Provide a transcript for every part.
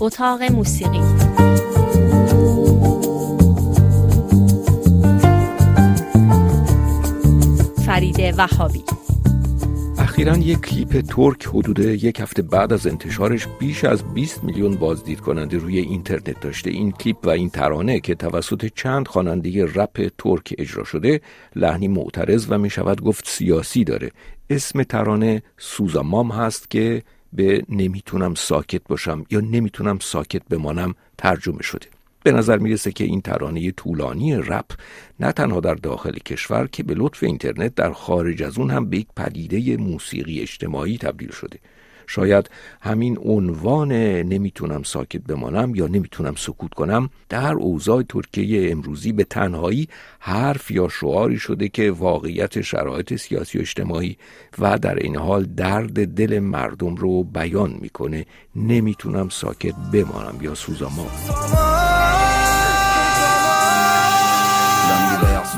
اتاق موسیقی. فرید وهابی. اخیرا یک کلیپ ترک حدود یک هفته بعد از انتشارش بیش از 20 میلیون بازدید کننده روی اینترنت داشته. این کلیپ و این ترانه که توسط چند خواننده رپ ترک اجرا شده لحنی معترض و می گفت سیاسی داره. اسم ترانه سوزامام هست که به نمی‌تونم ساکت باشم یا نمی‌تونم ساکت بمانم ترجمه شده. به نظر می‌رسه که این ترانه طولانی رپ نه تنها در داخل کشور که به لطف اینترنت در خارج از اون هم به یک پدیده موسیقی اجتماعی تبدیل شده. شاید همین عنوان نمی‌تونم ساکت بمانم یا نمی‌تونم سکوت کنم در اوضاع ترکیه امروزی به تنهایی حرف یا شعاری شده که واقعیت شرایط سیاسی و اجتماعی و در این حال درد دل مردم رو بیان می‌کنه. نمی‌تونم ساکت بمانم یا سوزاما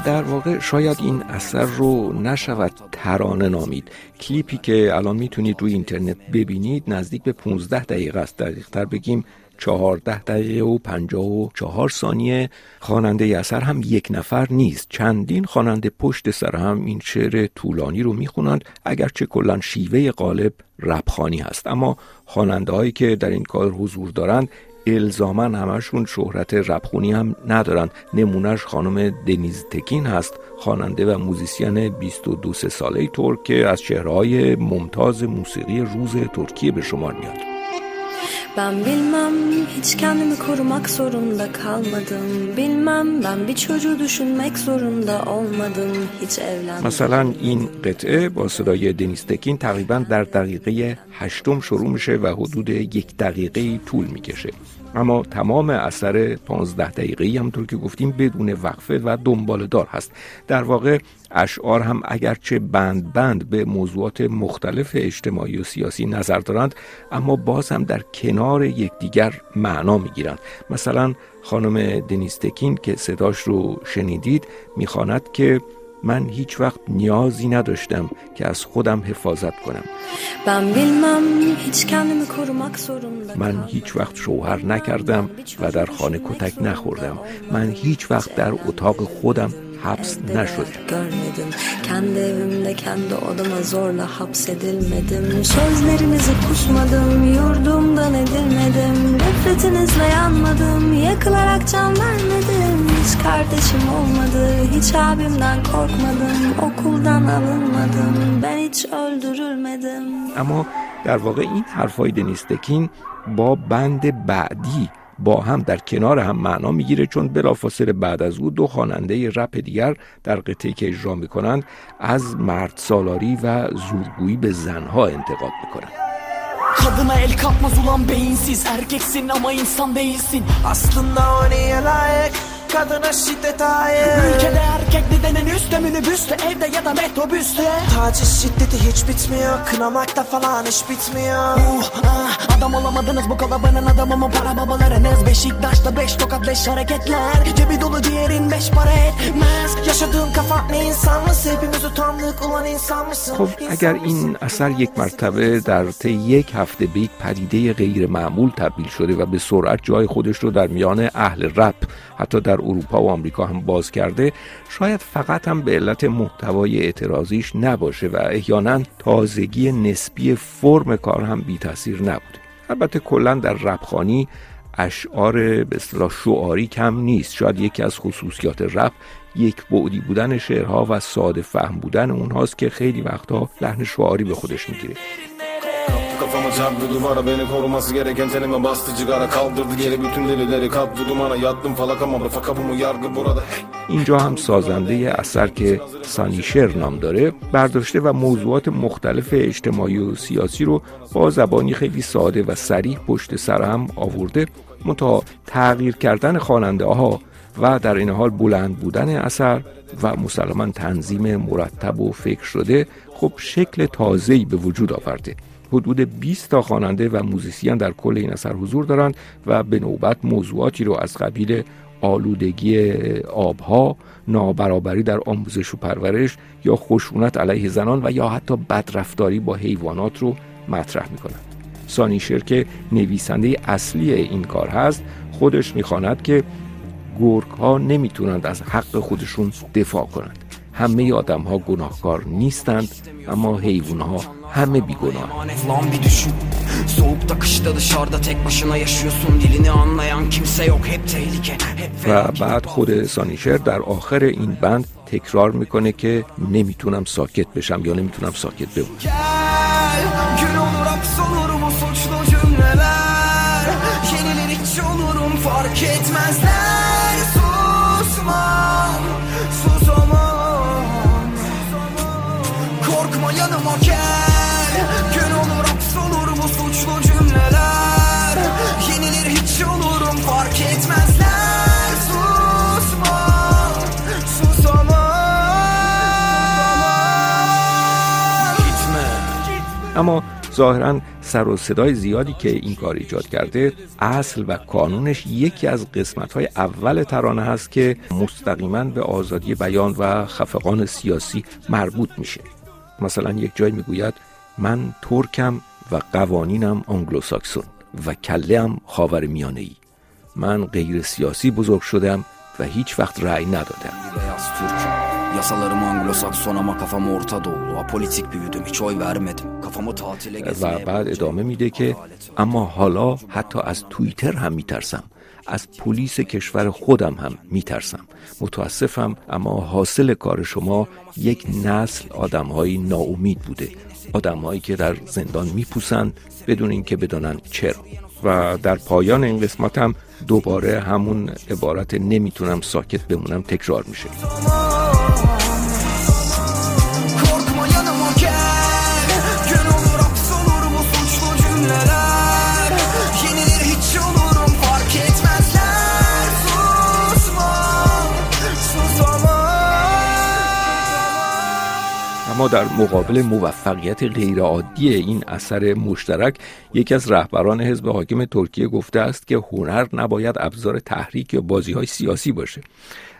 در واقع شاید این اثر رو نشود ترانه نامید. کلیپی که الان می‌تونید روی اینترنت ببینید نزدیک به 15 دقیقه است. دقیق تر بگیم 14 دقیقه و 54 ثانیه. خواننده اثر هم یک نفر نیست. چندین خواننده پشت سر هم این شعر طولانی رو می‌خونند. اگرچه کلا شیوه غالب ربخانی هست. اما خواننده هایی که در این کار حضور دارند الزاما همشون شهرت ربخونی هم ندارن. نمونهش خانم دنیز تکین هست خواننده و موزیسین 22 ساله ترک که از چهرهای ممتاز موسیقی روز ترکیه به شمار میاد. Ben bilmem hiç kendimi korumak zorunda kalmadım Bilmem ben bir çocuğu düşünmek zorunda olmadım hiç evlenmedim مثلا این قطعه با صدای دنیستکین تقریبا در دقیقه هشتم شروع میشه و حدود یک دقیقه طول میکشه اما تمام اثر 15 دقیقه همطور که گفتیم بدون وقفه و دنبال دار هست. در واقع اشعار هم اگرچه بند بند به موضوعات مختلف اجتماعی و سیاسی نظر دارند اما باز هم در کنار یکدیگر معنا می‌گیرند. مثلا خانم دنیستکین که صداش رو شنیدید می‌خواند که من هیچ وقت نیازی نداشتم که از خودم حفاظت کنم. من هیچ وقت شوهر نکردم و در خانه کتک نخوردم. من هیچ وقت در اتاق خودم حبس نشدم Görmedim kendi evimde kendi odama zorla hapsedilmedim Sözlerinizi kusmadım yurdumdan edilmedim Nefretinizle yanmadım yakılarak can vermedim Hiç kardeşim olmadı hiç abimden korkmadım Okuldan alınmadım ben hiç öldürülmedim اما در واقع این حرفای دنیستکین با بند بعدی با هم در کنار هم معنا می‌گیره چون بلافاصله بعد از او دو خواننده رپ دیگر در قطعه که اجرا می‌کنند از مرد سالاری و زورگویی به زنها انتقاد می‌کنند. Kadına el kalkmaz ulan beyinsiz Erkeksin ama insan değilsin Aslında o niye layık kadına şiddet ait Ülkede erkek dedenin üstte minibüste Evde ya da metrobüste Taciz şiddeti hiç bitmiyor Kınamakta falan hiç bitmiyor uh, ah, Adam olamadınız bu kalabalığın adamı mı para babalarınız Beşiktaş'ta beş tokat beş hareketler Cebi dolu diğerin beş para etmez Yaşadığın kafa ne insan mısın Hepimiz utandık ulan insan mısın خب اگر این اثر یک مرتبه در طی یک هفته به یک پدیده غیر معمول تبدیل شده و به سرعت جای خودش رو در میان اهل رپ حتی در اروپا و آمریکا هم باز کرده شاید فقط هم به علت محتوای اعتراضیش نباشه و احیانا تازگی نسبی فرم کار هم بی تاثیر نبوده. البته کلا در رپخانی اشعار به اصطلاح شعاری کم نیست. شاید یکی از خصوصیات رپ یک بعدی بودن شعرها و ساده فهم بودن اونهاست که خیلی وقتها لحن شعاری به خودش می‌گیره. Kafama çarptı duvara beni koruması gereken tenime bastı cigara. Kaldırdı geri bütün delileri kaptı dumana. Yattım falaka mabra kapımı yargı burada. اینجا هم سازنده اثر که سانیشر نام داره برداشته و موضوعات مختلف اجتماعی و سیاسی رو با زبانی خیلی ساده و سریح پشت سر هم آورده منتها تغییر کردن خواننده ها و در این حال بلند بودن اثر و مسلما تنظیم مرتب و فکر شده خب شکل تازه‌ای به وجود آورده حدود 20 تا خواننده و موزیسین در کل این اثر حضور دارند و به نوبت موضوعاتی رو از قبیل آلودگی آبها، نابرابری در آموزش و پرورش یا خشونت علیه زنان و یا حتی بدرفتاری با حیوانات رو مطرح می‌کنند. سانیشر که نویسنده اصلی این کار هست خودش می‌خواند که گرگ ها نمی‌تونند از حق خودشون دفاع کنند. همه آدم ها گناهکار نیستند اما حیوان ها همه بیگناه. و بعد خود سانیشر در آخر این بند تکرار می‌کنه که نمی‌تونم ساکت بشم یا نمی‌تونم ساکت بمونم. اما ظاهرا سر و صدای زیادی که این کار ایجاد کرده اصل و کانونش یکی از قسمت های اول ترانه هست که مستقیما به آزادی بیان و خفقان سیاسی مربوط میشه. مثلا یک جای می‌گوید من ترکم و قوانینم آنگلوساکسون و کله هم خاور میانه ای من غیر سیاسی بزرگ شدم و هیچ وقت رأی ندادم. Yasalarım Anglo-Sakson ama kafam Orta Doğulu. Apolitik büyüdüm hiç oy vermedim. Kafamı tatile و gezmeye بعد ادامه میده که اما حالا حتی از توییتر هم میترسم. از پلیس کشور خودم هم میترسم. متاسفم اما حاصل کار شما یک نسل آدمهایی ناامید بوده. آدمهایی که در زندان میپوسند بدون اینکه بدانند چرا. و در پایان این قسمت هم دوباره همون عبارت نمی‌تونم ساکت بمونم تکرار میشه. در مقابل موفقیت غیرعادی این اثر مشترک یکی از رهبران حزب حاکم ترکیه گفته است که هنر نباید ابزار تحریک یا بازی های سیاسی باشه.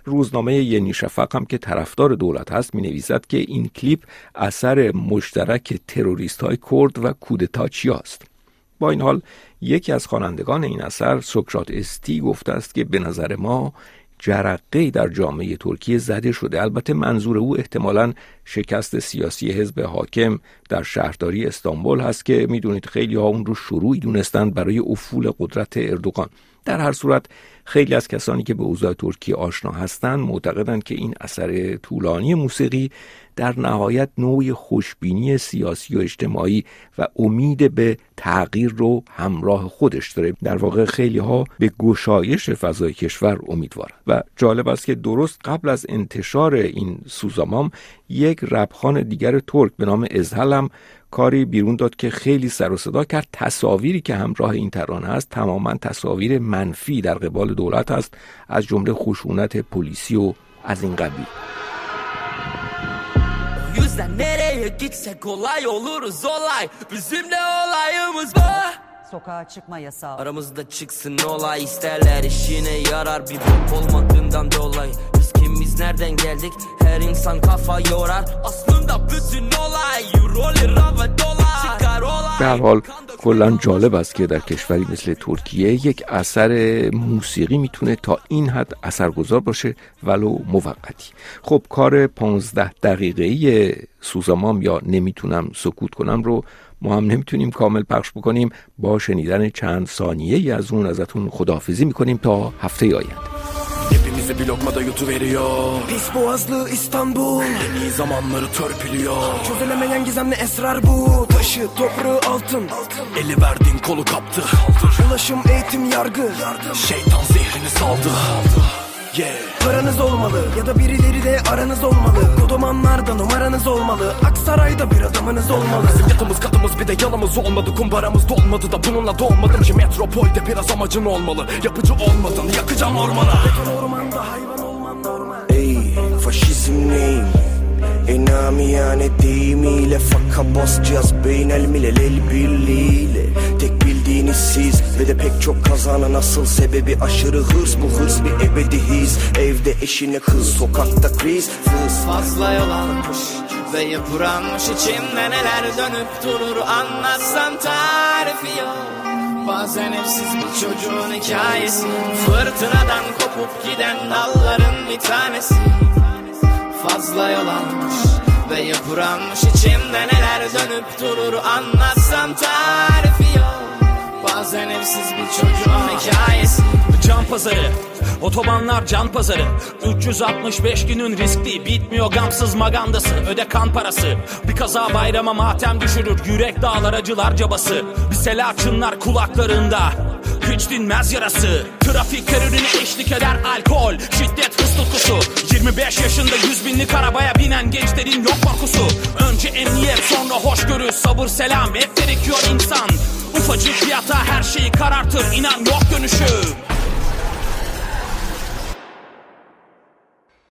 روزنامه ینی شفق هم که طرفدار دولت هست می نویسد که این کلیپ اثر مشترک تروریست های کرد و کودتاچی است. با این حال یکی از خوانندگان این اثر سکرات استی گفته است که به نظر ما جرقه در جامعه ترکیه زده شده. البته منظور او احتمالا شکست سیاسی حزب حاکم در شهرداری استانبول هست که می‌دونید خیلی ها اون رو شروعی دونستند برای افول قدرت اردوغان. در هر صورت خیلی از کسانی که به اوضاع ترکیه آشنا هستند معتقدند که این اثر طولانی موسیقی در نهایت نوعی خوشبینی سیاسی و اجتماعی و امید به تغییر رو همراه خودش داره. در واقع خیلی ها به گشایش فضای کشور امیدوارند و جالب است که درست قبل از انتشار این سوزامام یک ربخان دیگر ترک به نام ازهل هم کاری بیرون داد که خیلی سر و صدا کرد. تصاویری که همراه این ترانه است تماما تصاویر منفی در قبال دولت است از جمله خشونت پلیسی و از این قبیل. O yüzden nereye gitsek olay oluruz olay Bizim ne olayımız var? Sokağa çıkma yasağı. Aramızda çıksın olay? Isterler işine yarar. Bir bok olmadığından dolayı Biz kimiz nereden geldik? Her insan kafa yorar. Aslında bütün olay euro ve dolar. Çıkar olay. کلا جالب است که در کشوری مثل ترکیه یک اثر موسیقی می‌تونه تا این حد اثرگذار باشه ولو موقتی. خب کار 15 دقیقه سوزامام یا نمی‌تونم سکوت کنم رو ما هم نمی‌تونیم کامل پخش بکنیم. با şeniden چند ثانیه ای از اون ازتون خداحافظی می‌کنیم تا هفته آینده. Hepimizi bir lokmada yutuveriyor Pis boğazlı İstanbul. En iyi zamanları törpülüyor. Çözülemeyen gizemli esrar bu. Taşı toprağı altın. Eli verdin kolu kaptı. Ulaşım eğitim yargı. Şeytan zehrini saldı Yeah. Paranız olmalı ya da birileri de aranız olmalı. Kodomanlarda numaranız olmalı. Aksaray'da bir adamınız olmalı. Bizim yatımız katımız bir de yanımız olmadı. Kumbaramız dolmadı da bununla doğmadım ki Metropolde biraz amacın olmalı. Yapıcı olmadın yakacağım ormana. Ormanda hayvan olman normal. Ey faşizm neyim? En amiyane deyimiyle Faka basacağız. Beynel milel el birliğiyle bildiğiniz siz ve de pek çok kazanan asıl sebebi aşırı hırs Bu hırs bir ebedi his Evde eşine kız sokakta kriz Fıs Fazla yol almış Ve yıpranmış içimde neler dönüp durur Anlatsam tarifi yok. Bazen evsiz bir çocuğun hikayesi Fırtınadan kopup giden dalların bir tanesi. Fazla yol almış ve yıpranmış içimde neler dönüp durur Anlatsam tarifi yok Bazen evsiz bir çocuğun hikayesi. Can pazarı Otobanlar can pazarı. 365 günün riskli Bitmiyor gamsız magandası. Öde kan parası. Bir kaza bayrama matem düşürür Yürek dağlar acılar cabası. Bir sela çınlar kulaklarında hiç dinmez yarası. Trafik terörüne eşlik eder alkol. Şiddet hız tutkusu. 25 yaşında 100 binlik arabaya binen gençlerin yok korkusu. Önce emniyet sonra hoşgörü Sabır selam. Hep gerekiyor insan. Ufacık fiyata her şeyi karartır. İnan yok dönüşü